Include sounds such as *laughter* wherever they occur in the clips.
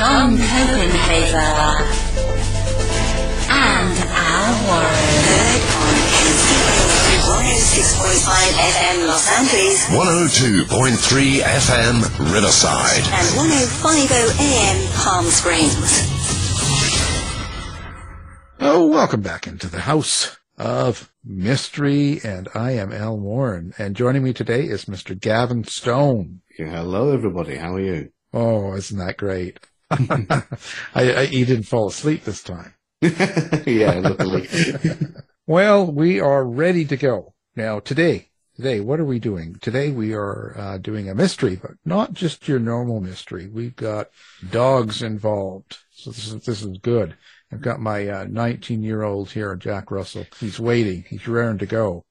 John Copenhaver, and Al Warren. Heard on KCAA 106.5 FM Los Angeles 102.3 FM Riverside. and 105.0 AM Palm Springs. Oh, welcome back into the House of Mystery, and I am Al Warren, and joining me today is Mr. Gavin Stone. Yeah, hello everybody. How are you? Oh, isn't that great? *laughs* I, I, you didn't fall asleep this time. *laughs* yeah, luckily. *laughs* Well, we are ready to go. Now, today, today, what are we doing? Today we are uh, doing a mystery, but not just your normal mystery. We've got dogs involved. So this is, this is good. I've got my uh, 19 year old here, Jack Russell. He's waiting. He's raring to go.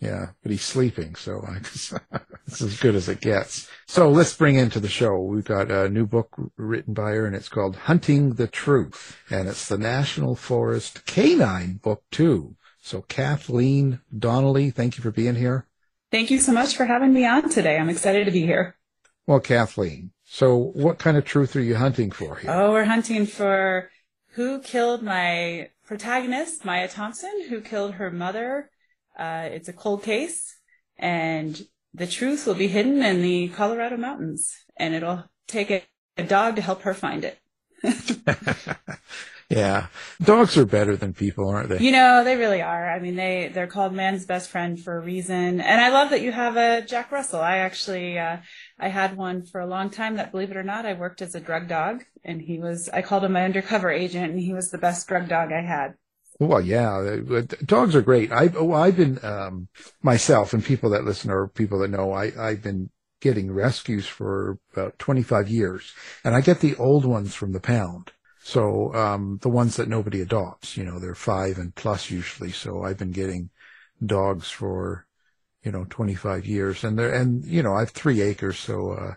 Yeah, but he's sleeping, so I it's as good as it gets. So let's bring into the show. We've got a new book written by her, and it's called Hunting the Truth, and it's the National Forest Canine Book Two. So Kathleen Donnelly, thank you for being here. Thank you so much for having me on today. I'm excited to be here. Well, Kathleen, so what kind of truth are you hunting for here? Oh, we're hunting for who killed my protagonist, Maya Thompson, who killed her mother. Uh, it's a cold case, and the truth will be hidden in the Colorado mountains, and it'll take a, a dog to help her find it. *laughs* yeah, dogs are better than people, aren't they? You know, they really are. I mean, they, they're called man's best friend for a reason. And I love that you have a Jack Russell. I actually, uh, I had one for a long time that, believe it or not, I worked as a drug dog and he was, I called him my undercover agent and he was the best drug dog I had. Well, yeah, uh, dogs are great. I've, oh, I've been, um, myself and people that listen or people that know, I, I've been getting rescues for about 25 years and I get the old ones from the pound. So, um, the ones that nobody adopts, you know, they're five and plus usually. So I've been getting dogs for, you know, 25 years and they're, and, you know, I have three acres. So, uh,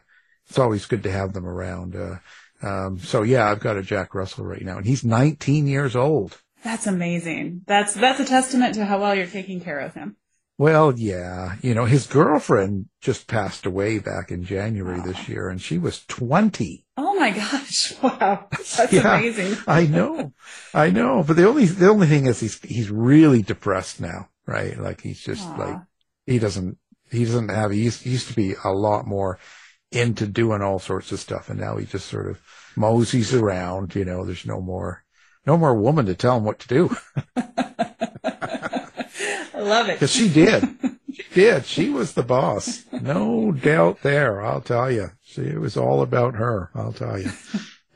it's always good to have them around. Uh, um, so yeah, I've got a Jack Russell right now and he's 19 years old. That's amazing. That's, that's a testament to how well you're taking care of him. Well, yeah, you know, his girlfriend just passed away back in January this year and she was 20. Oh my gosh. *laughs* Wow. That's *laughs* Yeah, amazing. I know, I know. But the only the only thing is he's he's really depressed now, right? Like he's just Aw. like he doesn't he doesn't have he used, he used to be a lot more into doing all sorts of stuff, and now he just sort of moseys around. You know, there's no more no more woman to tell him what to do *laughs* I love it. because she did. She did. She was the boss. No doubt there. I'll tell you. See, it was all about her. I'll tell you.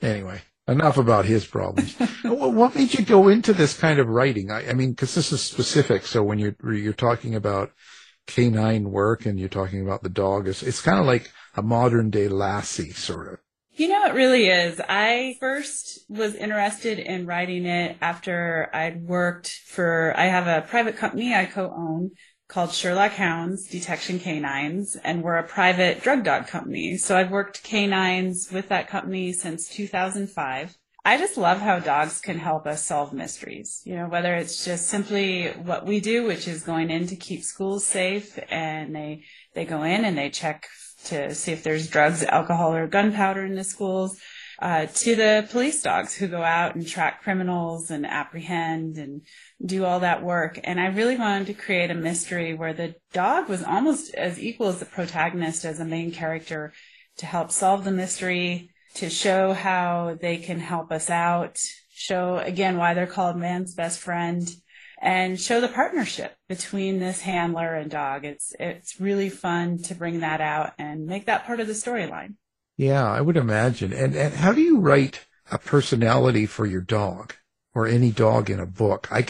Anyway, enough about his problems. What made you go into this kind of writing? I, I mean, because this is specific. So when you're you're talking about canine work and you're talking about the dog. It's, it's kind of like a modern day Lassie, sort of. You know, it really is. I first was interested in writing it after I'd worked for, I have a private company I co-own called Sherlock Hounds Detection Canines, and we're a private drug dog company. So I've worked canines with that company since 2005. I just love how dogs can help us solve mysteries. You know, whether it's just simply what we do, which is going in to keep schools safe and they, they go in and they check to see if there's drugs, alcohol, or gunpowder in the schools, uh, to the police dogs who go out and track criminals and apprehend and do all that work. And I really wanted to create a mystery where the dog was almost as equal as the protagonist as a main character to help solve the mystery, to show how they can help us out, show again why they're called man's best friend, and show the partnership between this handler and dog. It's it's really fun to bring that out and make that part of the storyline. Yeah, I would imagine. And and how do you write a personality for your dog or any dog in a book? I,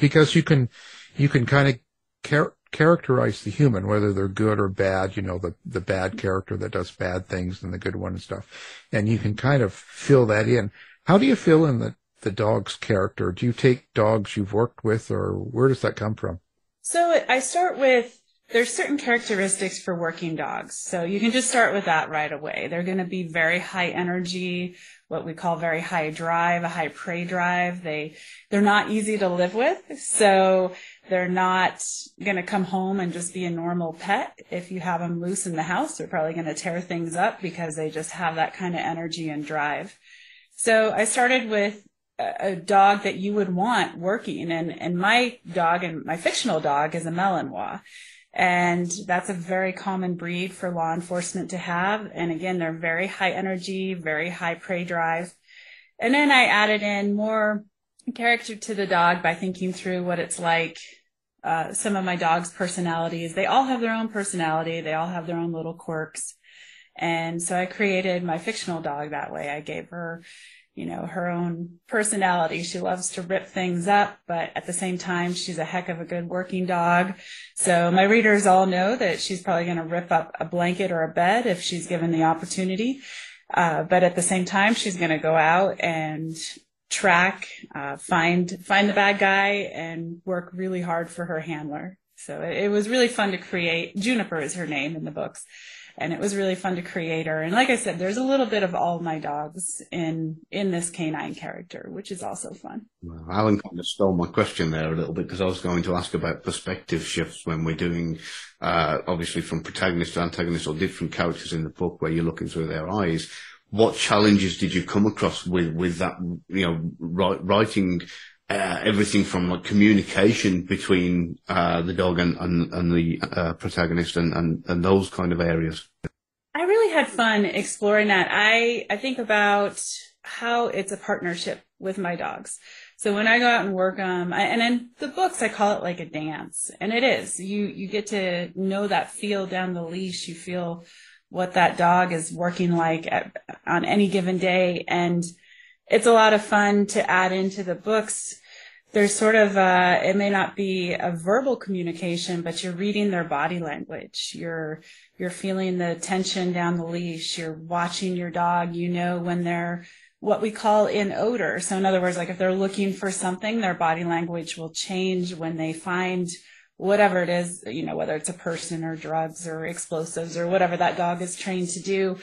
because you can you can kind of char- characterize the human whether they're good or bad. You know the the bad character that does bad things and the good one and stuff, and you can kind of fill that in. How do you fill in the the dog's character? Do you take dogs you've worked with, or where does that come from? So I start with there's certain characteristics for working dogs. So you can just start with that right away. They're going to be very high energy, what we call very high drive, a high prey drive. They they're not easy to live with. So they're not going to come home and just be a normal pet. If you have them loose in the house, they're probably going to tear things up because they just have that kind of energy and drive. So I started with a dog that you would want working. And and my dog and my fictional dog is a Malinois. And that's a very common breed for law enforcement to have. And again they're very high energy very high prey drive. And then I added in more character to the dog by thinking through what it's like uh, some of my dog's personalities. They all have their own personality. They all have their own little quirks. And so I created my fictional dog that way. I gave her you know, her own personality. She loves to rip things up, but at the same time, she's a heck of a good working dog. So my readers all know that she's probably going to rip up a blanket or a bed if she's given the opportunity. Uh, but at the same time, she's going to go out and track, uh, find, find the bad guy and work really hard for her handler. So it, it was really fun to create. Juniper is her name in the books and it was really fun to create her. And like I said, there's a little bit of all my dogs in in this canine character, which is also fun. Well, Alan kind of stole my question there a little bit because I was going to ask about perspective shifts when we're doing, uh, obviously from protagonist to antagonist or different characters in the book where you're looking through their eyes. What challenges did you come across with with that? You know, writing uh, everything from like communication between uh, the dog and, and, and the uh, protagonist and, and, and those kind of areas. I really had fun exploring that. I, I think about how it's a partnership with my dogs. So when I go out and work, um, I, and in the books, I call it like a dance and it is, you, you get to know that feel down the leash. You feel what that dog is working like at, on any given day. And it's a lot of fun to add into the books. There's sort of a, it may not be a verbal communication, but you're reading their body language. You're, you're feeling the tension down the leash. You're watching your dog. You know when they're what we call in odor. So in other words, like if they're looking for something, their body language will change when they find whatever it is, you know, whether it's a person or drugs or explosives or whatever that dog is trained to do.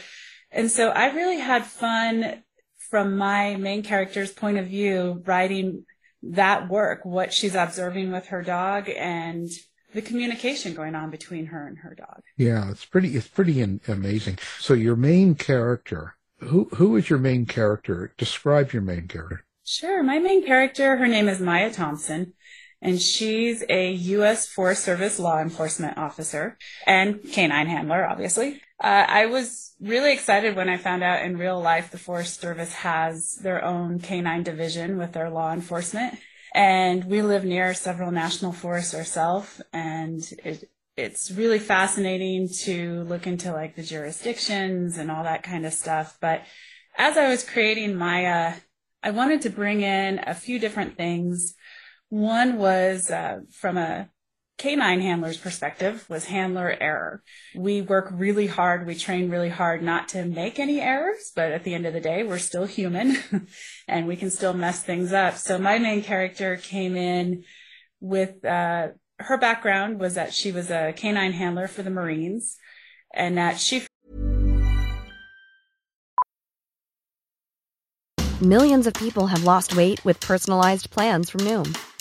And so I really had fun from my main character's point of view, writing that work, what she's observing with her dog and the communication going on between her and her dog. Yeah, it's pretty, it's pretty amazing. So your main character, who, who is your main character? Describe your main character. Sure. My main character, her name is Maya Thompson and she's a U.S. Forest Service law enforcement officer and canine handler, obviously. Uh, I was really excited when I found out in real life the Forest Service has their own canine division with their law enforcement. And we live near several national forests ourselves, and it, it's really fascinating to look into like the jurisdictions and all that kind of stuff. But as I was creating Maya, I wanted to bring in a few different things. One was uh, from a canine handler's perspective was handler error. We work really hard, we train really hard not to make any errors, but at the end of the day, we're still human *laughs* and we can still mess things up. So my main character came in with, uh, her background was that she was a canine handler for the Marines and that she Millions of people have lost weight with personalized plans from Noom,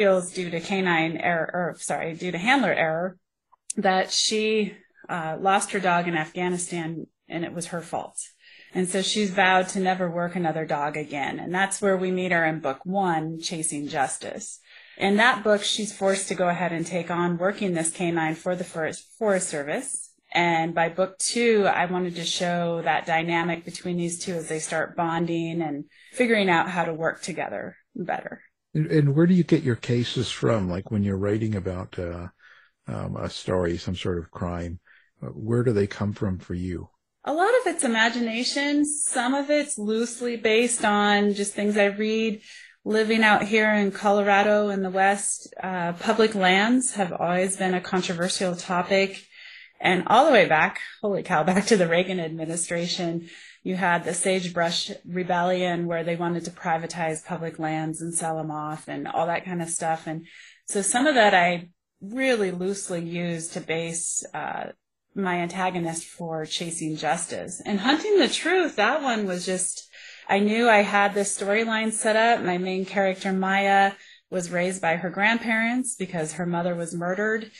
Feels due to canine error, or sorry, due to handler error, that she uh, lost her dog in Afghanistan and it was her fault. And so she's vowed to never work another dog again. And that's where we meet her in book one, Chasing Justice. In that book, she's forced to go ahead and take on working this canine for the Forest, Forest Service. And by book two, I wanted to show that dynamic between these two as they start bonding and figuring out how to work together better. And, where do you get your cases from? Like when you're writing about uh, um, a story, some sort of crime, where do they come from for you? A lot of it's imagination. Some of it's loosely based on just things I read. Living out here in Colorado in the West, uh, public lands have always been a controversial topic. And all the way back, holy cow, *laughs* back to the Reagan administration, you had the sagebrush rebellion where they wanted to privatize public lands and sell them off and all that kind of stuff. And so some of that I really loosely used to base uh, my antagonist for chasing justice. And hunting the truth, that one was just, I knew I had this storyline set up. My main character, Maya, was raised by her grandparents because her mother was murdered.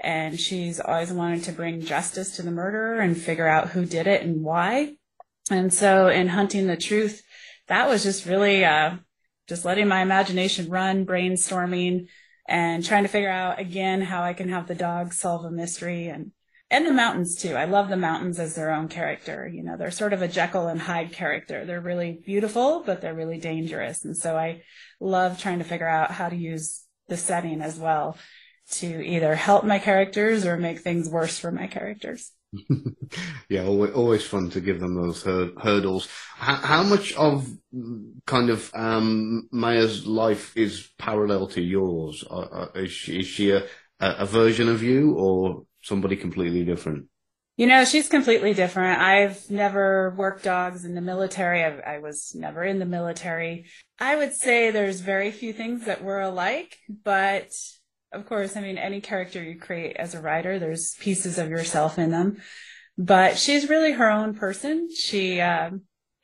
And she's always wanted to bring justice to the murderer and figure out who did it and why. And so in hunting the truth, that was just really, uh, just letting my imagination run, brainstorming and trying to figure out again how I can have the dog solve a mystery and and the mountains too. I love the mountains as their own character. You know, they're sort of a Jekyll and Hyde character. They're really beautiful, but they're really dangerous. And so I love trying to figure out how to use the setting as well to either help my characters or make things worse for my characters. *laughs* yeah, always, fun to give them those hur- hurdles. How, much of kind of um, Maya's life is parallel to yours? Uh, uh, is she, is she a, a version of you or somebody completely different? You know, she's completely different. I've never worked dogs in the military. I, I, was never in the military. I would say there's very few things that were alike, but of course, I mean, any character you create as a writer, there's pieces of yourself in them. But she's really her own person. She, uh,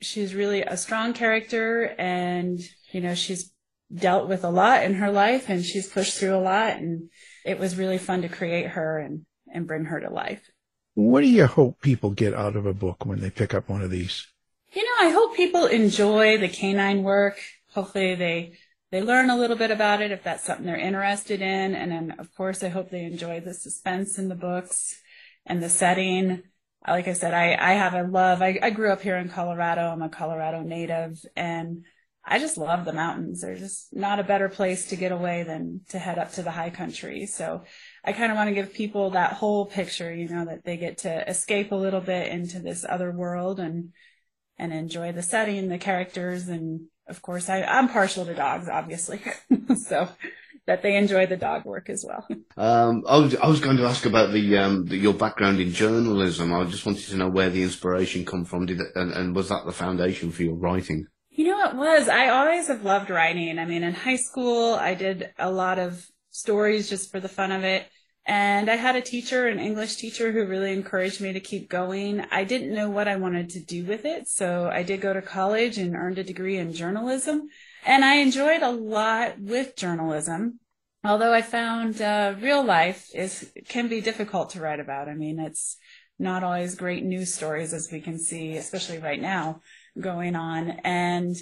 she's really a strong character and, you know, she's dealt with a lot in her life and she's pushed through a lot. And it was really fun to create her and, and bring her to life. What do you hope people get out of a book when they pick up one of these? You know, I hope people enjoy the canine work. Hopefully they they learn a little bit about it if that's something they're interested in. And then of course I hope they enjoy the suspense in the books and the setting. Like I said, I, I have a love. I, I grew up here in Colorado. I'm a Colorado native and I just love the mountains. There's just not a better place to get away than to head up to the high country. So I kind of want to give people that whole picture, you know, that they get to escape a little bit into this other world and, and enjoy the setting, the characters. And of course, I, I'm partial to dogs, obviously. *laughs* so that they enjoy the dog work as well. Um, I was, I was going to ask about the, um, the, your background in journalism. I just wanted to know where the inspiration come from. Did it, and, and was that the foundation for your writing? You know, it was. I always have loved writing. I mean, in high school, I did a lot of stories just for the fun of it. And I had a teacher, an English teacher, who really encouraged me to keep going. I didn't know what I wanted to do with it. So I did go to college and earned a degree in journalism. And I enjoyed a lot with journalism. Although I found uh, real life is can be difficult to write about. I mean, it's not always great news stories as we can see, especially right now going on. And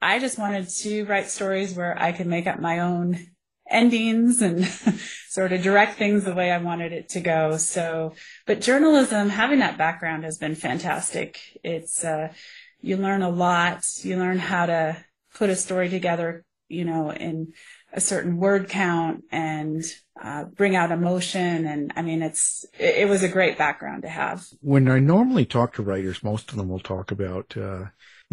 I just wanted to write stories where I could make up my own endings and *laughs* sort of direct things the way I wanted it to go. So, but journalism, having that background has been fantastic. It's, uh, you learn a lot. You learn how to put a story together, you know, in a certain word count and uh, bring out emotion. And I mean, it's it, it, was a great background to have. When I normally talk to writers, most of them will talk about uh,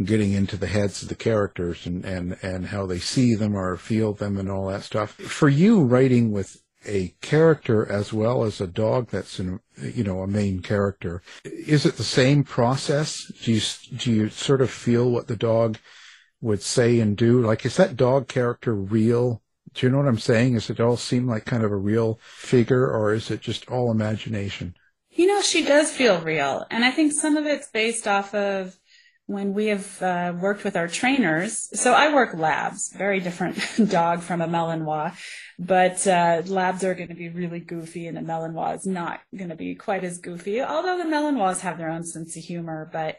getting into the heads of the characters and, and, and how they see them or feel them and all that stuff. For you, writing with a character as well as a dog that's you know, a main character, is it the same process? Do you, do you sort of feel what the dog would say and do? Like, is that dog character real? Do you know what I'm saying? Does it all seem like kind of a real figure or is it just all imagination? You know, she does feel real. And I think some of it's based off of when we have uh, worked with our trainers. So I work labs, very different *laughs* dog from a Malinois, but uh, labs are going to be really goofy and a Malinois is not going to be quite as goofy, although the Malinois have their own sense of humor. But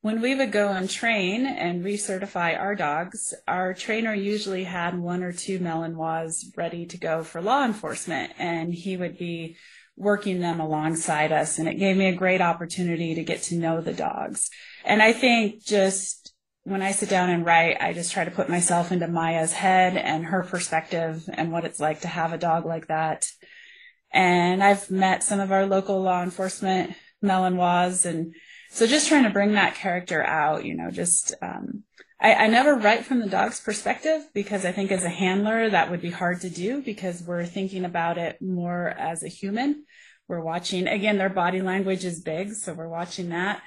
when we would go and train and recertify our dogs, our trainer usually had one or two Malinois ready to go for law enforcement, and he would be working them alongside us. And it gave me a great opportunity to get to know the dogs. And I think just when I sit down and write, I just try to put myself into Maya's head and her perspective and what it's like to have a dog like that. And I've met some of our local law enforcement Malinois and so just trying to bring that character out, you know, just, um, I, I never write from the dog's perspective because I think as a handler that would be hard to do because we're thinking about it more as a human. We're watching, again, their body language is big, so we're watching that.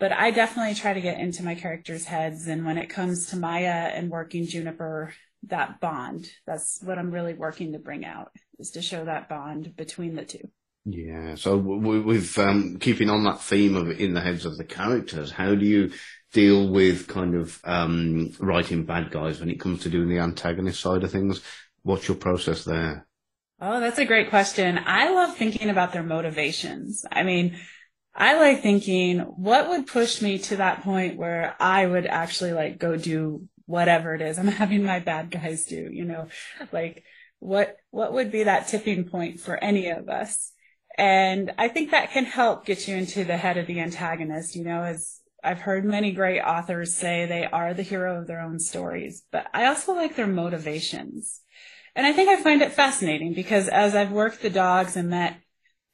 But I definitely try to get into my characters' heads. And when it comes to Maya and working Juniper, that bond, that's what I'm really working to bring out is to show that bond between the two. Yeah. So with um, keeping on that theme of in the heads of the characters, how do you deal with kind of um, writing bad guys when it comes to doing the antagonist side of things? What's your process there? Oh, that's a great question. I love thinking about their motivations. I mean, I like thinking what would push me to that point where I would actually like go do whatever it is I'm *laughs* having my bad guys do, you know, like what, what would be that tipping point for any of us? And I think that can help get you into the head of the antagonist, you know, as I've heard many great authors say they are the hero of their own stories, but I also like their motivations. And I think I find it fascinating because as I've worked the dogs and met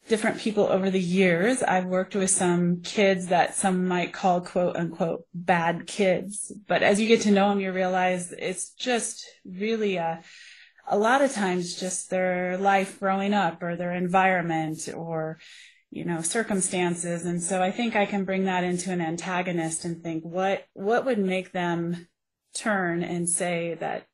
different people over the years. I've worked with some kids that some might call quote unquote bad kids. But as you get to know them, you realize it's just really a, a lot of times just their life growing up or their environment or, you know, circumstances. And so I think I can bring that into an antagonist and think what, what would make them turn and say that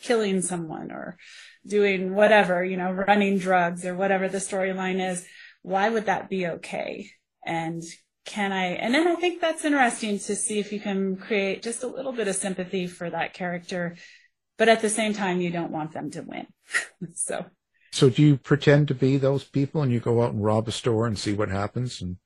killing someone or doing whatever, you know, running drugs or whatever the storyline is, why would that be okay? And can I, and then I think that's interesting to see if you can create just a little bit of sympathy for that character, but at the same time, you don't want them to win. *laughs* so. So do you pretend to be those people and you go out and rob a store and see what happens and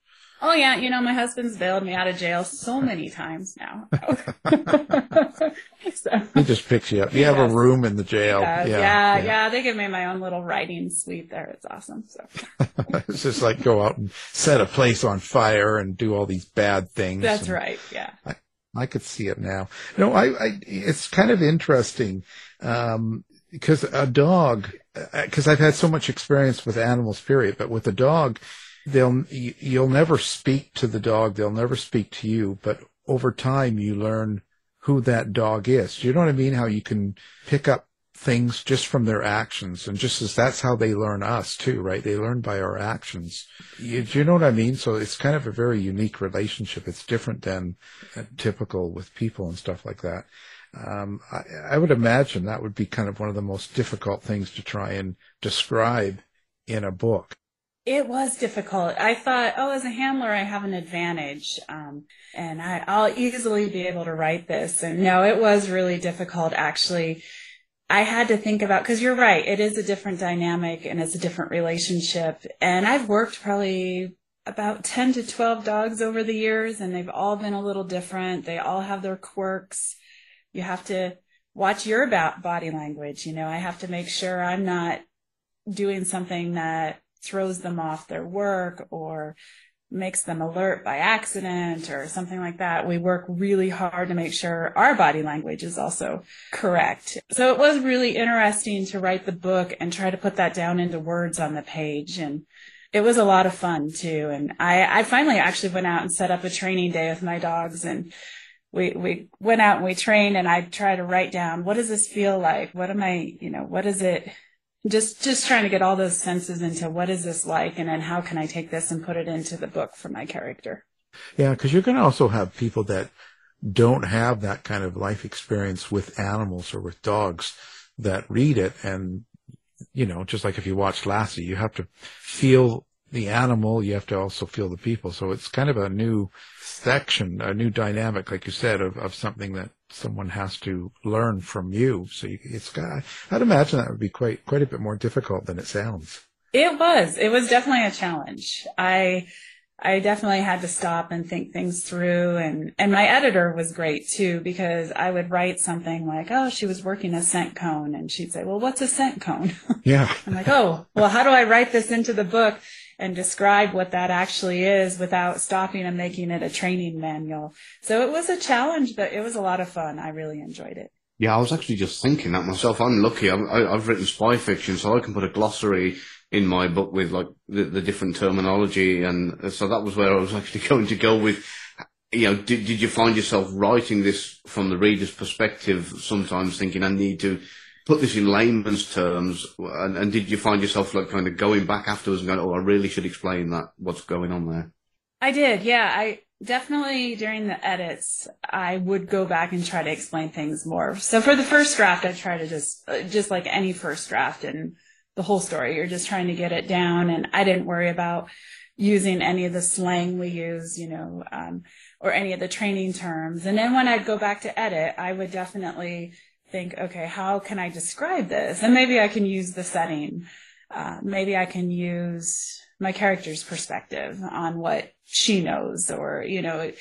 Oh yeah, you know my husband's bailed me out of jail so many times now. *laughs* so, he just picks you up. You have a room in the jail. Yeah yeah, yeah, yeah, They give me my own little writing suite there. It's awesome. So *laughs* it's just like go out and set a place on fire and do all these bad things. That's right. Yeah. I, I could see it now. No, I, I it's kind of interesting um, because a dog. Uh, because I've had so much experience with animals, period. But with a dog, they'll you'll never speak to the dog they'll never speak to you but over time you learn who that dog is. You know what i mean? How you can pick up things just from their actions and just as that's how they learn us too right? They learn by our actions. You, do you know what i mean? So it's kind of a very unique relationship. It's different than typical with people and stuff like that um, I, I would imagine that would be kind of one of the most difficult things to try and describe in a book it was difficult. I thought, oh, as a handler, I have an advantage, um, and I, I'll easily be able to write this. And no, it was really difficult, actually. I had to think about because you're right, it is a different dynamic and it's a different relationship. And I've worked probably about 10 to 12 dogs over the years, and they've all been a little different. They all have their quirks. You have to watch your about body language. You know, I have to make sure I'm not doing something that throws them off their work or makes them alert by accident or something like that. We work really hard to make sure our body language is also correct. So it was really interesting to write the book and try to put that down into words on the page. And it was a lot of fun too. And I, I finally actually went out and set up a training day with my dogs and we, we went out and we trained and I try to write down, what does this feel like? What am I, you know, what is it? just just trying to get all those senses into what is this like and then how can i take this and put it into the book for my character yeah because you're going to also have people that don't have that kind of life experience with animals or with dogs that read it and you know just like if you watch lassie you have to feel the animal you have to also feel the people so it's kind of a new section a new dynamic like you said of, of something that someone has to learn from you. So you, it's got, I'd imagine that would be quite, quite a bit more difficult than it sounds. It was, it was definitely a challenge. I, I definitely had to stop and think things through and, and my editor was great too because I would write something like, oh, she was working a scent cone and she'd say, well, what's a scent cone? *laughs* Yeah. I'm like, oh, well, how do I write this into the book? And describe what that actually is without stopping and making it a training manual. So it was a challenge, but it was a lot of fun. I really enjoyed it. Yeah, I was actually just thinking that myself. I'm lucky. I've, I've written spy fiction, so I can put a glossary in my book with like the, the different terminology, and uh, so that was where I was actually *laughs* going to go with you know, did, did you find yourself writing this from the reader's perspective sometimes thinking I need to put this in layman's terms, and, and, did you find yourself like kind of going back afterwards and going, "Oh, I really should explain that what's going on there"? I did, yeah. I definitely during the edits, I would go back and try to explain things more. So for the first draft, I try to just, just like any first draft and the whole story, you're just trying to get it down, and I didn't worry about using any of the slang we use, you know, um, or any of the training terms. And then when I'd go back to edit, I would definitely think, okay, how can I describe this? And maybe I can use the setting. Uh, maybe I can use my character's perspective on what she knows or, you know,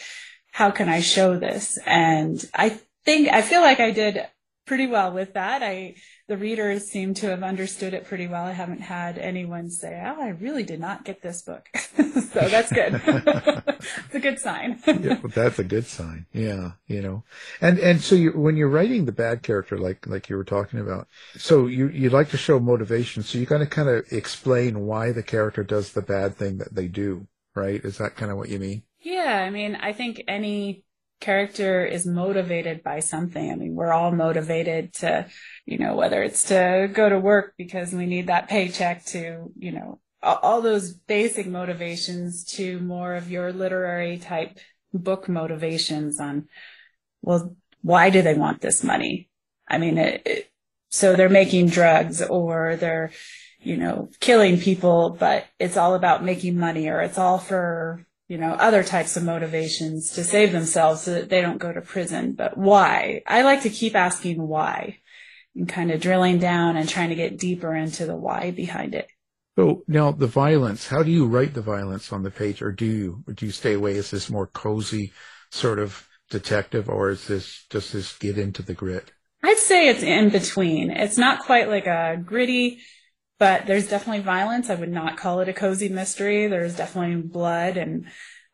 how can I show this? And I think, I feel like I did pretty well with that. I, the readers seem to have understood it pretty well. I haven't had anyone say, "Oh, I really did not get this book," *laughs* so that's good. *laughs* it's a good sign. yeah, well, that's a good sign. Yeah, you know, and and so you when you're writing the bad character, like like you were talking about, so you you like to show motivation. So you got to kind of explain why the character does the bad thing that they do, right? Is that kind of what you mean? Yeah, I mean, I think any character is motivated by something. I mean, we're all motivated to, you know, whether it's to go to work because we need that paycheck to, you know, all, those basic motivations to more of your literary type book motivations on, well, why do they want this money? I mean, it, it, so they're making drugs or they're, you know, killing people, but it's all about making money or it's all for you know, other types of motivations to save themselves so that they don't go to prison. But why? I like to keep asking why and kind of drilling down and trying to get deeper into the why behind it. So now the violence, how do you write the violence on the page or do you, or do you stay away? Is this more cozy sort of detective or is this, does this get into the grit? I'd say it's in between. It's not quite like a gritty, but there's definitely violence. I would not call it a cozy mystery. There's definitely blood and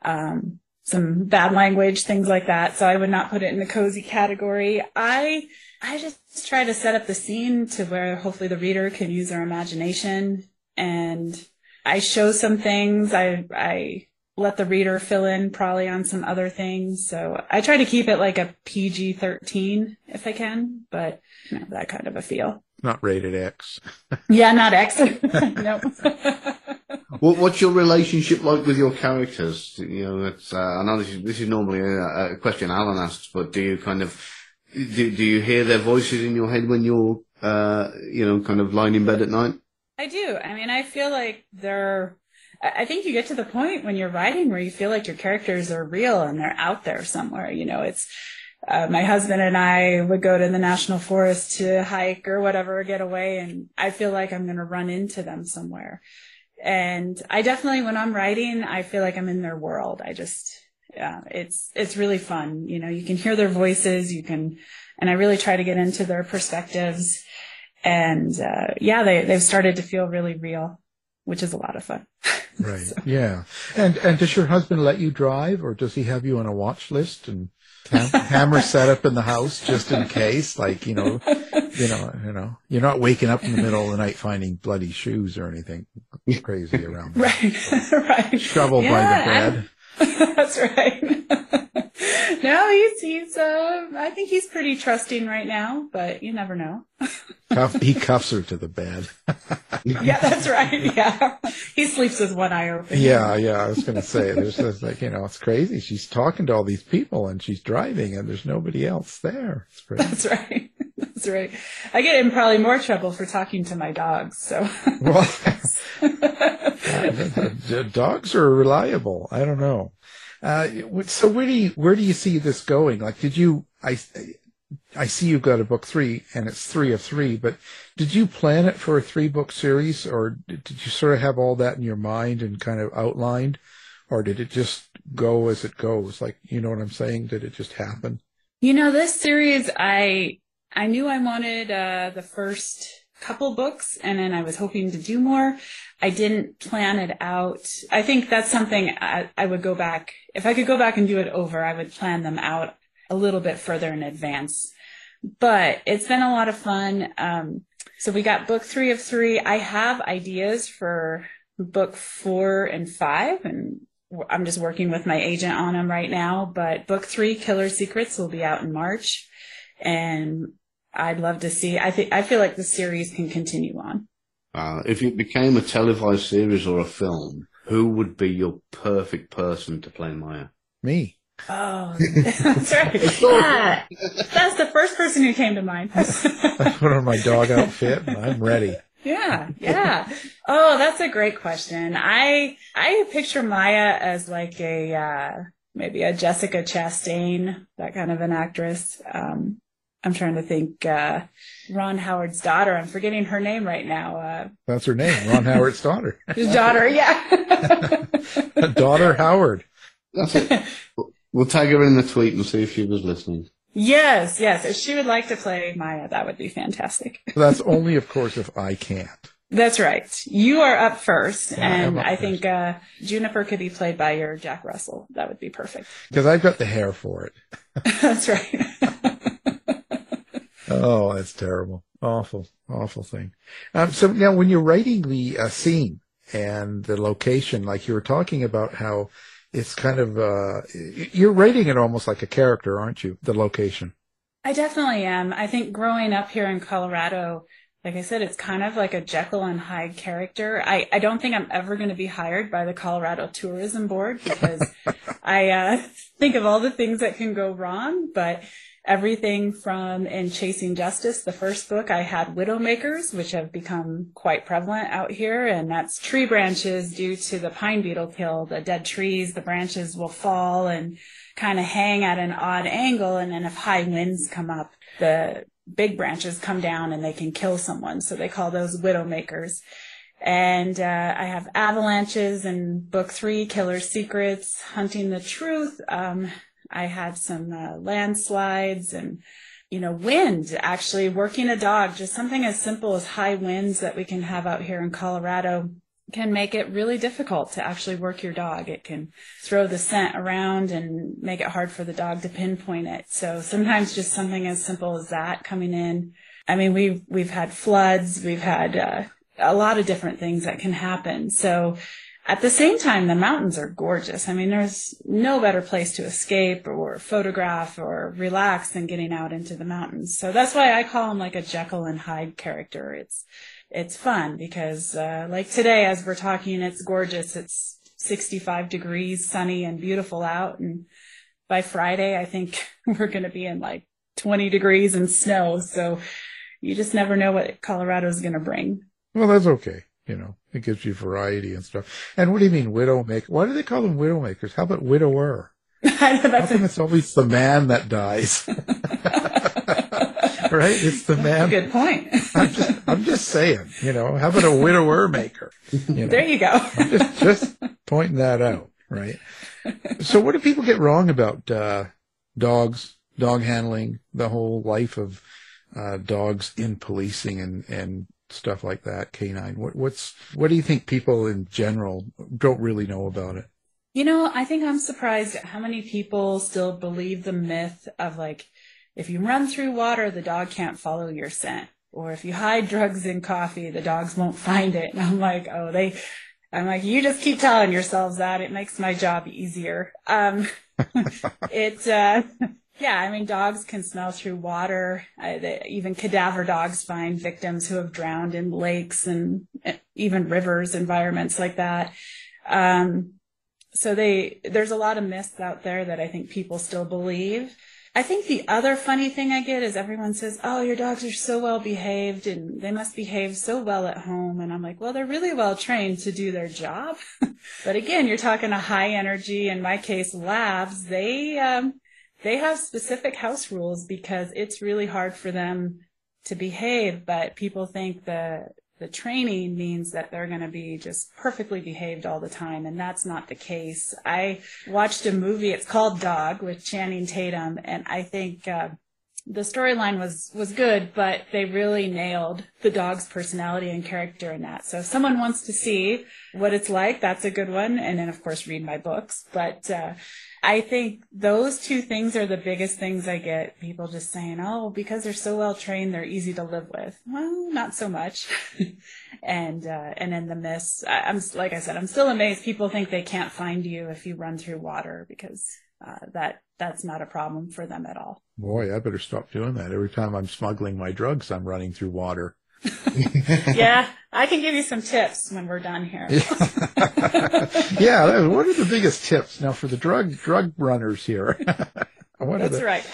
um, some bad language, things like that. So I would not put it in the cozy category. I I just try to set up the scene to where hopefully the reader can use their imagination, and I show some things. I I let the reader fill in probably on some other things. So I try to keep it like a PG 13 if I can, but you know, that kind of a feel. Not rated X. yeah, not X. *laughs* no. *laughs* what, what's your relationship like with your characters? You know, it's, uh, I know this is, this is normally a, a, question Alan asks, but do you kind of, do, do you hear their voices in your head when you're, uh, you know, kind of lying in bed at night? I do. I mean, I feel like they're, I think you get to the point when you're writing where you feel like your characters are real and they're out there somewhere. You know, it's, uh, my husband and I would go to the national forest to hike or whatever, get away, and I feel like I'm going to run into them somewhere. And I definitely, when I'm writing, I feel like I'm in their world. I just, yeah, it's, it's really fun. You know, you can hear their voices, you can, and I really try to get into their perspectives. And, uh, yeah, they, they've started to feel really real, which is a lot of fun. *laughs* Right. so. Yeah. And, and does your husband let you drive or does he have you on a watch list and *laughs* hammer set up in the house just in case? Like, you know, you know, you know, you're not waking up in the middle of the night finding bloody shoes or anything crazy around. *laughs* right. *laughs* right. Shovel yeah, by the bed. *laughs* That's right. *laughs* no, he's he's uh I think he's pretty trusting right now, but you never know. Cuff, he *laughs* cuffs her to the bed. yeah, that's right. Yeah, he sleeps with one eye open. Yeah, yeah. I was going to say, there's just like you know, it's crazy. She's talking to all these people and she's driving, and there's nobody else there. That's right. *laughs* That's right. I get in probably more trouble for talking to my dogs. So. *laughs* well, dogs are reliable. I don't know. Uh, so where do you where do you see this going? Like, did you I I see you've got a book three and it's three of three, but did you plan it for a three book series or did you sort of have all that in your mind and kind of outlined, or did it just go as it goes? Like, you know what I'm saying? Did it just happen? You know, this series, I I knew I wanted uh, the first couple books and then I was hoping to do more. I didn't plan it out. I think that's something I, I, would go back. If I could go back and do it over, I would plan them out a little bit further in advance. But it's been a lot of fun. Um, so we got book three of three. I have ideas for book four and five, and I'm just working with my agent on them right now. But book three, Killer Secrets, will be out in March. And I'd love to see. I think I feel like the series can continue on. Uh, if it became a televised series or a film, who would be your perfect person to play Maya? Me. Oh, *laughs* that's right. yeah, that's the first person who came to mind. *laughs* I put on my dog outfit and I'm ready. Yeah, yeah. Oh, that's a great question. I I picture Maya as like a uh, maybe a Jessica Chastain, that kind of an actress. Um, I'm trying to think. Uh, Ron Howard's daughter. I'm forgetting her name right now. Uh, That's her name, Ron Howard's daughter. *laughs* His daughter, yeah. *laughs* daughter Howard. That's it. We'll tag her in the tweet and see if she was listening. Yes, yes. If she would like to play Maya, that would be fantastic. *laughs* That's only, of course, if I can't. That's right. You are up first, Yeah, and I'm up I think uh, Juniper could be played by your Jack Russell. That would be perfect. Because I've got the hair for it. That's right. Oh, that's terrible. Awful, awful thing. Um, so now when you're writing the uh, scene and the location, like you were talking about how it's kind of, uh, you're writing it almost like a character, aren't you? The location. I definitely am. I think growing up here in Colorado, like I said, it's kind of like a Jekyll and Hyde character. I, I don't think I'm ever going to be hired by the Colorado Tourism Board because *laughs* I uh, think of all the things that can go wrong, but everything from in Chasing Justice, the first book, I had widowmakers, which have become quite prevalent out here, and that's tree branches due to the pine beetle kill. The dead trees, the branches will fall and kind of hang at an odd angle, and then if high winds come up, the big branches come down and they can kill someone. So they call those widowmakers. And uh, I have avalanches in book three, Killer Secrets, Hunting the Truth. Um, I had some uh, landslides and, you know, wind, actually working a dog, just something as simple as high winds that we can have out here in Colorado can make it really difficult to actually work your dog. It can throw the scent around and make it hard for the dog to pinpoint it. So sometimes just something as simple as that coming in. I mean, we've, we've had floods, we've had uh, a lot of different things that can happen. So at the same time, the mountains are gorgeous. I mean, there's no better place to escape or photograph or relax than getting out into the mountains. So that's why I call him like a Jekyll and Hyde character. It's, it's fun because, uh, like today, as we're talking, it's gorgeous. It's 65 degrees, sunny and beautiful out. And by Friday, I think *laughs* we're going to be in like 20 degrees and snow. So you just never know what Colorado's going to bring. Well, that's okay. You know, it gives you variety and stuff. And what do you mean widowmaker? Why do they call them widowmakers? How about widower? *laughs* How come it's always the man that dies? *laughs* right? It's the man. Good point. I'm just, I'm just saying, you know, how about a widower maker? You know, There you go. I'm just, just pointing that out, right? So what do people get wrong about, uh, dogs, dog handling, the whole life of, uh, dogs in policing and, and stuff like that, canine? What, what's, what do you think people in general don't really know about it? You know, I think I'm surprised at how many people still believe the myth of like, if you run through water, the dog can't follow your scent. Or if you hide drugs in coffee, the dogs won't find it. And *laughs* I'm like, oh, they, I'm like, you just keep telling yourselves that. It makes my job easier. Um, *laughs* it, uh, yeah, I mean, dogs can smell through water. Uh, they, even cadaver dogs find victims who have drowned in lakes and uh, even rivers, environments like that. Um, so they, there's a lot of myths out there that I think people still believe. I think the other funny thing I get is everyone says, "Oh, your dogs are so well behaved and they must behave so well at home." And I'm like, "Well, they're really well trained to do their job." *laughs* but again, you're talking a high energy, in my case, labs. They um, they have specific house rules because it's really hard for them to behave. But people think the the training means that they're going to be just perfectly behaved all the time, and that's not the case. I watched a movie, it's called Dog with Channing Tatum, and I think uh, the storyline was, was good, but they really nailed the dog's personality and character in that. So if someone wants to see what it's like, that's a good one. And then, of course, read my books. But uh, I think those two things are the biggest things I get people just saying, oh, because they're so well trained, they're easy to live with. Well, not so much. *laughs* and, uh, and then the I, I'm, like I said, I'm still amazed people think they can't find you if you run through water because, uh, that, that's not a problem for them at all. Boy, I better stop doing that. Every time I'm smuggling my drugs, I'm running through water. *laughs* yeah, I can give you some tips when we're done here. yeah, *laughs* what are the biggest tips now for the drug drug runners here? *laughs* what That's the- right.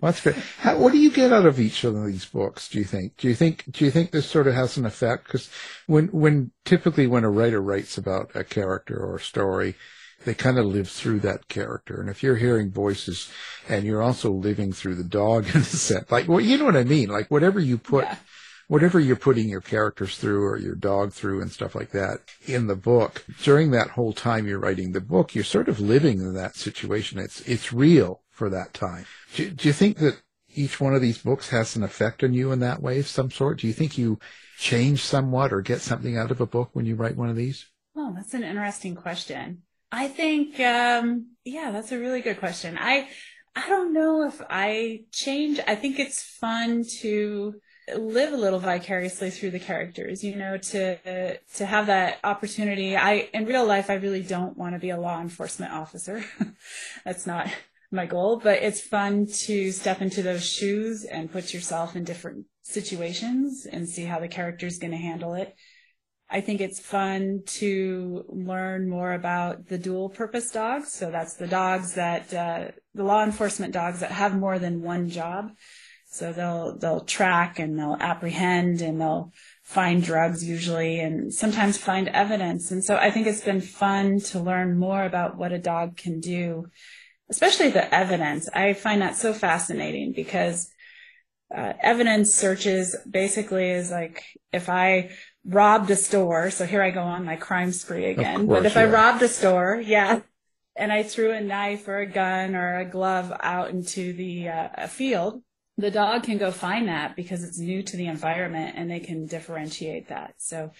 That's great. How, what do you get out of each of these books? Do you think? Do you think? Do you think this sort of has an effect? Because when, when typically when a writer writes about a character or a story, they kind of live through that character. And if you're hearing voices and you're also living through the dog *laughs* in a sense, like, well, you know what I mean? Like whatever you put, whatever you're putting your characters through or your dog through and stuff like that in the book, during that whole time you're writing the book, you're sort of living in that situation. It's, it's real for that time. Do, do you think that each one of these books has an effect on you in that way of some sort? Do you think you change somewhat or get something out of a book when you write one of these? Oh, that's an interesting question. I think, um, yeah, that's a really good question. I, I don't know if I change. I think it's fun to live a little vicariously through the characters, you know, to, to have that opportunity. I, in real life, I really don't want to be a law enforcement officer. *laughs* that's not my goal, but it's fun to step into those shoes and put yourself in different situations and see how the character is going to handle it. I think it's fun to learn more about the dual purpose dogs. So that's the dogs that, uh, the law enforcement dogs that have more than one job. So they'll, they'll track and they'll apprehend and they'll find drugs usually and sometimes find evidence. And so I think it's been fun to learn more about what a dog can do, especially the evidence. I find that so fascinating because uh, evidence searches basically is like if I robbed a store. So here I go on my crime spree again. course, but if yeah. I robbed a store, yeah, and I threw a knife or a gun or a glove out into the uh, field, the dog can go find that because it's new to the environment and they can differentiate that. So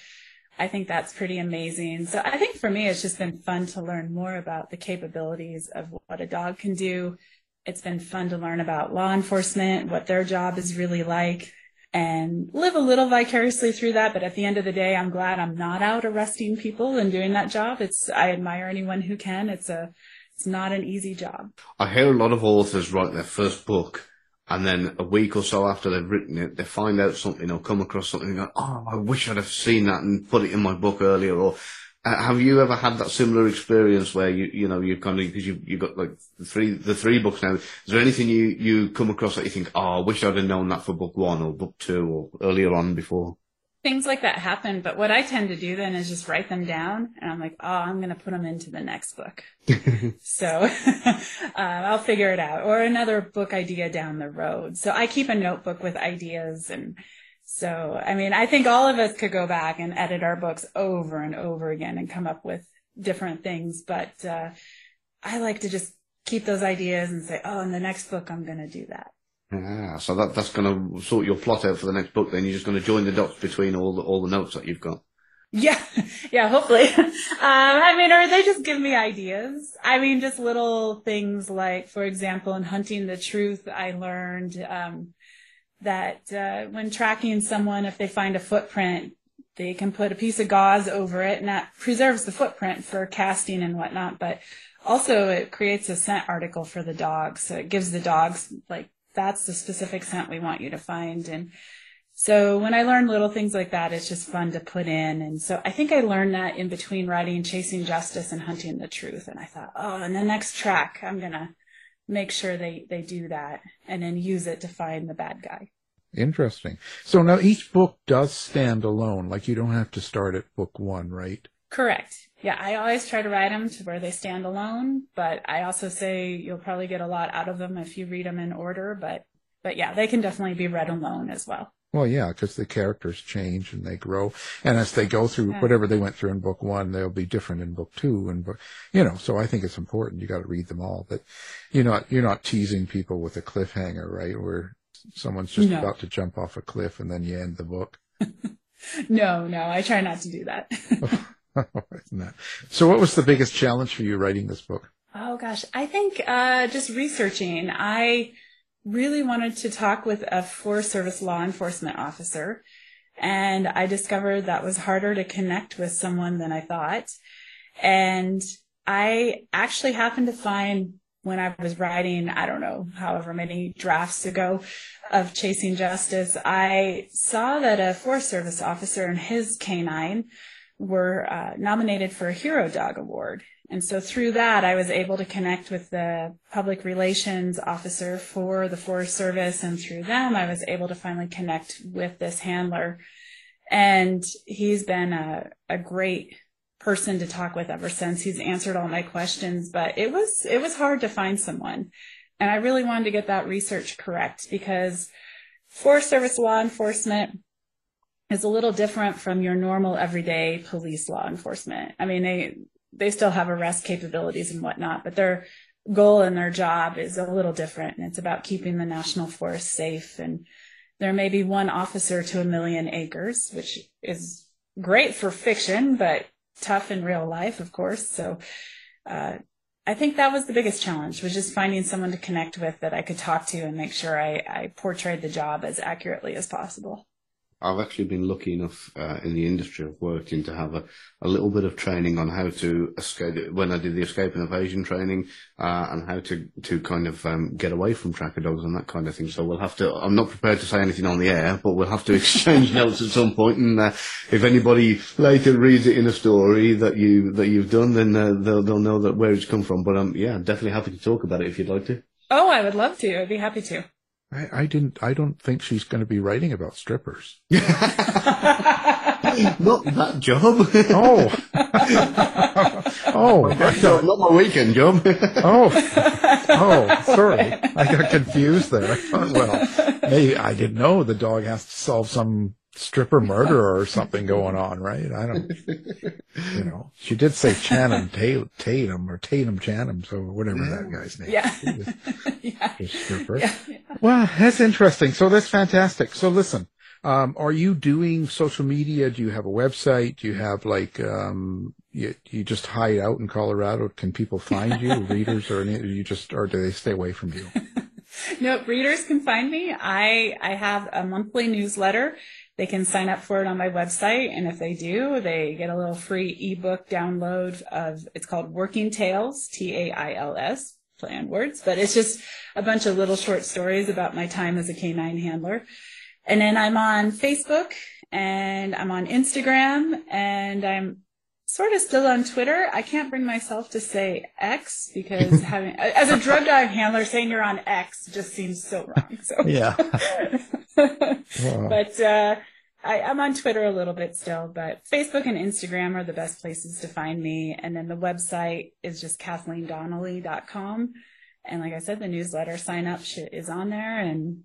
I think that's pretty amazing. So I think for me, it's just been fun to learn more about the capabilities of what a dog can do. It's been fun to learn about law enforcement, what their job is really like and live a little vicariously through that. But at the end of the day, I'm glad I'm not out arresting people and doing that job. It's, I admire anyone who can. It's a, it's not an easy job. I hear a lot of authors write their first book and then a week or so after they've written it, they find out something or come across something and go, Oh, I wish I'd have seen that and put it in my book earlier. Or have you ever had that similar experience where you, you know, you've kind of, because you, you got like the three, the three books now. Is there anything you, you come across that you think, Oh, I wish I'd have known that for book one or book two or earlier on before? Things like that happen, but what I tend to do then is just write them down, and I'm like, oh, I'm going to put them into the next book. *laughs* so *laughs* uh, I'll figure it out, or another book idea down the road. So I keep a notebook with ideas, and so I mean, I think all of us could go back and edit our books over and over again and come up with different things, but uh, I like to just keep those ideas and say, oh, in the next book, I'm going to do that. Yeah, so that that's going to sort your plot out for the next book. Then you're just going to join the dots between all the all the notes that you've got. Yeah, *laughs* yeah, hopefully. *laughs* um, I mean, or they just give me ideas. I mean, just little things like, for example, in hunting the truth, I learned um, that uh, when tracking someone, if they find a footprint, they can put a piece of gauze over it, and that preserves the footprint for casting and whatnot. But also, it creates a scent article for the dogs, so it gives the dogs like that's the specific scent we want you to find and so when I learn little things like that, it's just fun to put in. And so I think I learned that in between writing Chasing Justice and Hunting the Truth. And I thought, oh, in the next track, I'm going to make sure they, they do that and then use it to find the bad guy. Interesting. So now each book does stand alone. Like you don't have to start at book one, right? Correct. Yeah, I always try to write them to where they stand alone, but I also say you'll probably get a lot out of them if you read them in order. But, but yeah, they can definitely be read alone as well. Well, yeah, because the characters change and they grow, and as they go through Yeah. whatever they went through in book one, they'll be different in book two and book, you know. So I think it's important. You got to read them all, but you're not you're not teasing people with a cliffhanger, right? Where someone's just No. about to jump off a cliff and then you end the book. *laughs* No, no, I try not to do that. *laughs* So, what was the biggest challenge for you writing this book? Oh gosh, I think uh, just researching. I really wanted to talk with a Forest Service law enforcement officer, and I discovered that was harder to connect with someone than I thought. And I actually happened to find when I was writing, I don't know, however many drafts ago of Chasing Justice, I saw that a Forest Service officer and his canine were uh, nominated for a Hero Dog Award. And so through that, I was able to connect with the public relations officer for the Forest Service. And through them, I was able to finally connect with this handler. And he's been a, a great person to talk with ever since. He's answered all my questions, but it was, it was hard to find someone. And I really wanted to get that research correct because Forest Service law enforcement is a little different from your normal everyday police law enforcement. I mean, they, they still have arrest capabilities and whatnot, but they're goal and their job is a little different and it's about keeping the national forest safe. And there may be one officer to a million acres which is great for fiction but tough in real life of course. So uh, i think that was the biggest challenge was just finding someone to connect with that i could talk to and make sure i, I portrayed the job as accurately as possible I've actually been lucky enough uh, in the industry I've worked in to have a, a little bit of training on how to escape when I did the escape and evasion training uh, and how to to kind of um, get away from tracker dogs and that kind of thing. So we'll have to. I'm not prepared to say anything on the air, but we'll have to *laughs* exchange notes at some point. And uh, if anybody later reads it in a story that you that you've done, then uh, they'll they'll know that where it's come from. But um, yeah, definitely happy to talk about it if you'd like to. oh i would love to i'd be happy to I, I didn't. I don't think she's going to be writing about strippers. *laughs* *laughs* Not that job. Oh. *laughs* oh, not, not my weekend job. oh, oh, sorry, I got confused there. I thought, well, maybe I didn't know the dog has to solve some stripper murder or something going on, right? I don't, you know. She did say Channing Tatum or Tatum Channing, so whatever that guy's name. yeah is. *laughs* yeah stripper. yeah Well, that's interesting. So that's fantastic. So listen, um, are you doing social media? Do you have a website? Do you have like, um, you, you just hide out in Colorado? Can people find you, *laughs* readers, or any, you just, or do they stay away from you? *laughs* no readers can find me i i have a monthly newsletter they can sign up for it on my website and if they do they get a little free ebook download of it's called working tales t-a-i-l-s play on words but it's just a bunch of little short stories about my time as a canine handler. And then i'm on facebook and i'm on instagram and i'm sort of still on Twitter. I can't bring myself to say X because *laughs* having as a drug dog handler saying you're on X just seems so wrong. So *laughs* Yeah. *laughs* But uh, I, I'm on Twitter a little bit still, but Facebook and Instagram are the best places to find me. And then the website is just KathleenDonnelly.com. And like I said, the newsletter sign up is on there. And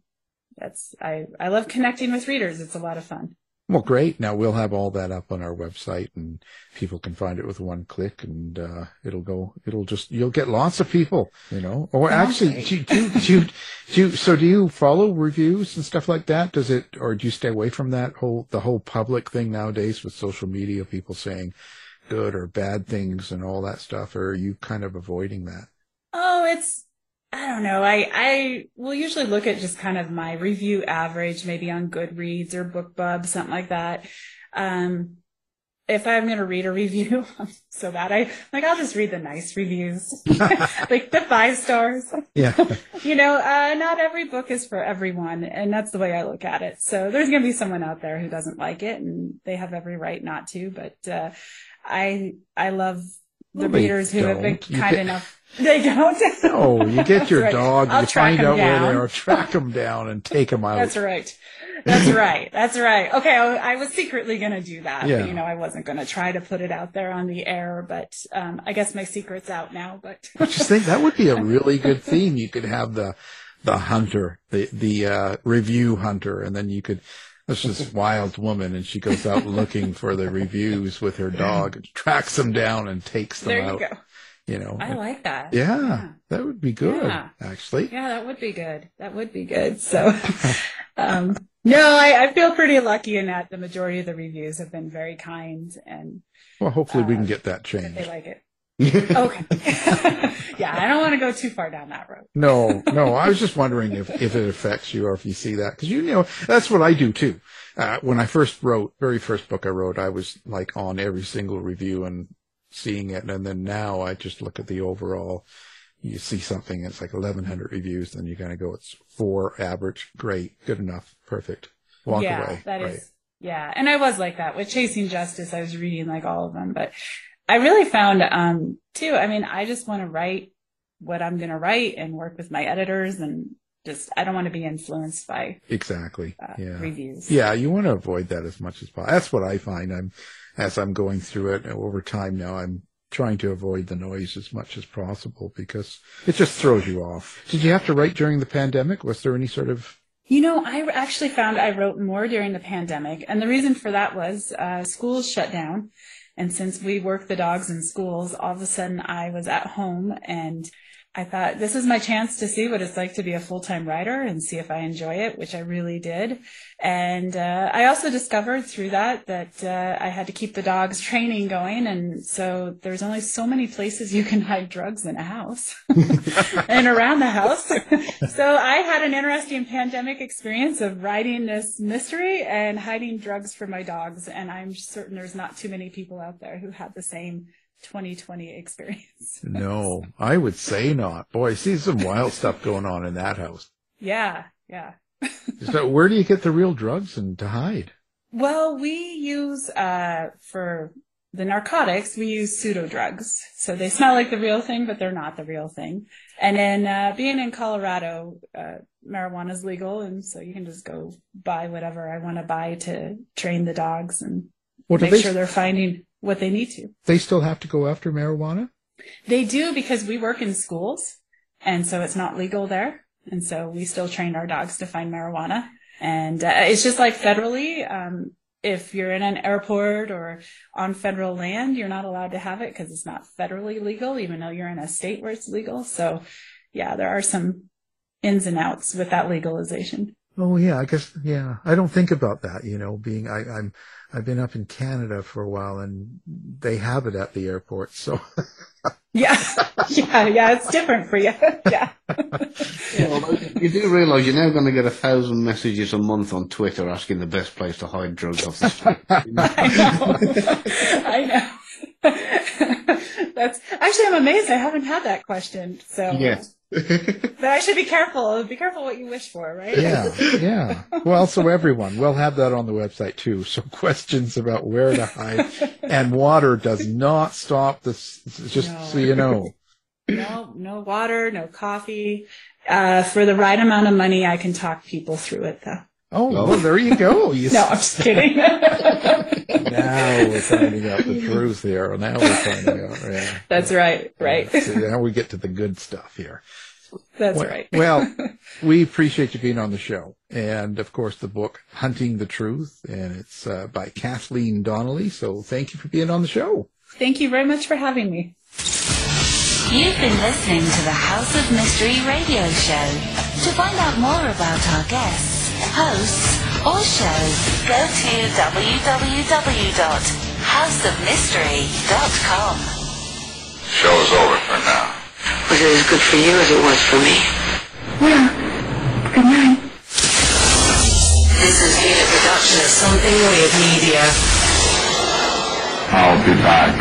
that's, I, I love connecting with readers. It's a lot of fun. Well, great. Now we'll have all that up on our website and people can find it with one click and, uh, it'll go, it'll just, you'll get lots of people, you know, or actually, do, you- do, you- do, you- do, you- so do you follow reviews and stuff like that? Does it, or do you stay away from that whole, the whole public thing nowadays with social media, people saying good or bad things and all that stuff? Or are you kind of avoiding that? Oh, it's I don't know. I I will usually look at just kind of my review average, maybe on Goodreads or BookBub, something like that. Um, if I'm going to read a review, *laughs* I'm so bad. I like I'll just read the nice reviews, *laughs* like the five stars. Yeah. *laughs* You know, uh, not every book is for everyone, and that's the way I look at it. So there's going to be someone out there who doesn't like it, and they have every right not to. But uh, I I love the Well, readers who have been kind enough. They don't. Oh, you get your right. dog, I'll you find out where they are, track them down and take them out. That's right. That's *laughs* right. That's right. Okay, I, I was secretly going to do that. Yeah. But, you know, I wasn't going to try to put it out there on the air, but um, I guess my secret's out now. But *laughs* I just think that would be a *laughs* really good theme. You could have the the hunter, the the uh, review hunter, and then you could. This wild woman, and she goes out looking for the reviews with her dog, and tracks them down, and takes them there you out. go. You know, I like that. yeah, that would be good, Yeah. actually. Yeah, that would be good. That would be good. So, *laughs* um, no, I, I feel pretty lucky in that the majority of the reviews have been very kind and Well, hopefully we Uh, can get that they changed. like it. *laughs* okay. *laughs* yeah, I don't want to go too far down that road. No, no. I was just wondering if, if it affects you or if you see that. Cause you know, that's what I do too. Uh, when I first wrote, very first book I wrote, I was like on every single review and seeing it. And then now I just look at the overall, you see something, it's like 1100 reviews, then you kind of go, it's four average, great, good enough, perfect. Walk yeah, away. that is. right. Yeah, and I was like that with Chasing Justice. I was reading like all of them, but I really found um too. I mean, I just want to write what I'm going to write and work with my editors, and just I don't want to be influenced by Exactly. uh, yeah. reviews. Yeah, you want to avoid that as much as possible. That's what I find. I'm as I'm going through it over time now. I'm trying to avoid the noise as much as possible because it just throws you off. Did you have to write during the pandemic? Was there any sort of You know, I actually found I wrote more during the pandemic, and the reason for that was uh, schools shut down. And since we work the dogs in schools, all of a sudden I was at home and I thought this is my chance to see what it's like to be a full-time writer and see if I enjoy it, which I really did. And uh, I also discovered through that that uh, I had to keep the dog's training going, and so there's only so many places you can hide drugs in a house *laughs* and around the house. so I had an interesting pandemic experience of writing this mystery and hiding drugs for my dogs, and I'm certain there's not too many people out there who had the same 2020 experience. *laughs* no, I would say not. Boy, I see some wild stuff going on in that house. Yeah, yeah. so where do you get the real drugs and to hide? Well, we use uh, for the narcotics, we use pseudo drugs. So they smell like the real thing, but they're not the real thing. And then uh, being in Colorado, uh, marijuana is legal, and so you can just go buy whatever I want to buy to train the dogs and do make they- sure they're finding what they need to. They still have to go after marijuana? They do because we work in schools, and so it's not legal there. And so we still train our dogs to find marijuana. And uh, it's just like federally, um, if you're in an airport or on federal land, you're not allowed to have it because it's not federally legal, even though you're in a state where it's legal. So, yeah, there are some ins and outs with that legalization. Oh yeah, I guess yeah. I don't think about that, you know, being I, I'm I've been up in Canada for a while and they have it at the airport, so *laughs* Yeah, yeah, yeah. It's different for you. *laughs* yeah. Well, you do realise you're now going to get a thousand messages a month on Twitter asking the best place to hide drugs off the street. *laughs* I know. That's actually I'm amazed I haven't had that question. So yes. *laughs* but I should be careful. Be careful what you wish for, right? yeah, yeah. Well, so everyone, we'll have that on the website too. So *laughs* questions about where to hide and water does not stop this. Just so you know. No, no water, no coffee. Uh, for the right amount of money, I can talk people through it though. Oh, well, there you go. *laughs* You no, I'm just kidding. now we're finding out the truth here. Now we're finding out. Yeah. That's right. Right. So now we get to the good stuff here. That's well, right. well, *laughs* we appreciate you being on the show. And of course, the book, Hunting the Truth, and it's uh, by Kathleen Donnelly. So thank you for being on the show. Thank you very much for having me. You've been listening to the House of Mystery radio show. To find out more about our guests, hosts, or shows, go to www.houseofmystery.com. Show is over for now. Was it as good for you as it was for me? Well, good night. This has been a production of Something Weird Media. I'll be back.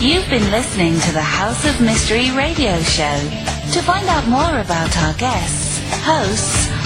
You've been listening to the House of Mystery radio show. To find out more about our guests, hosts,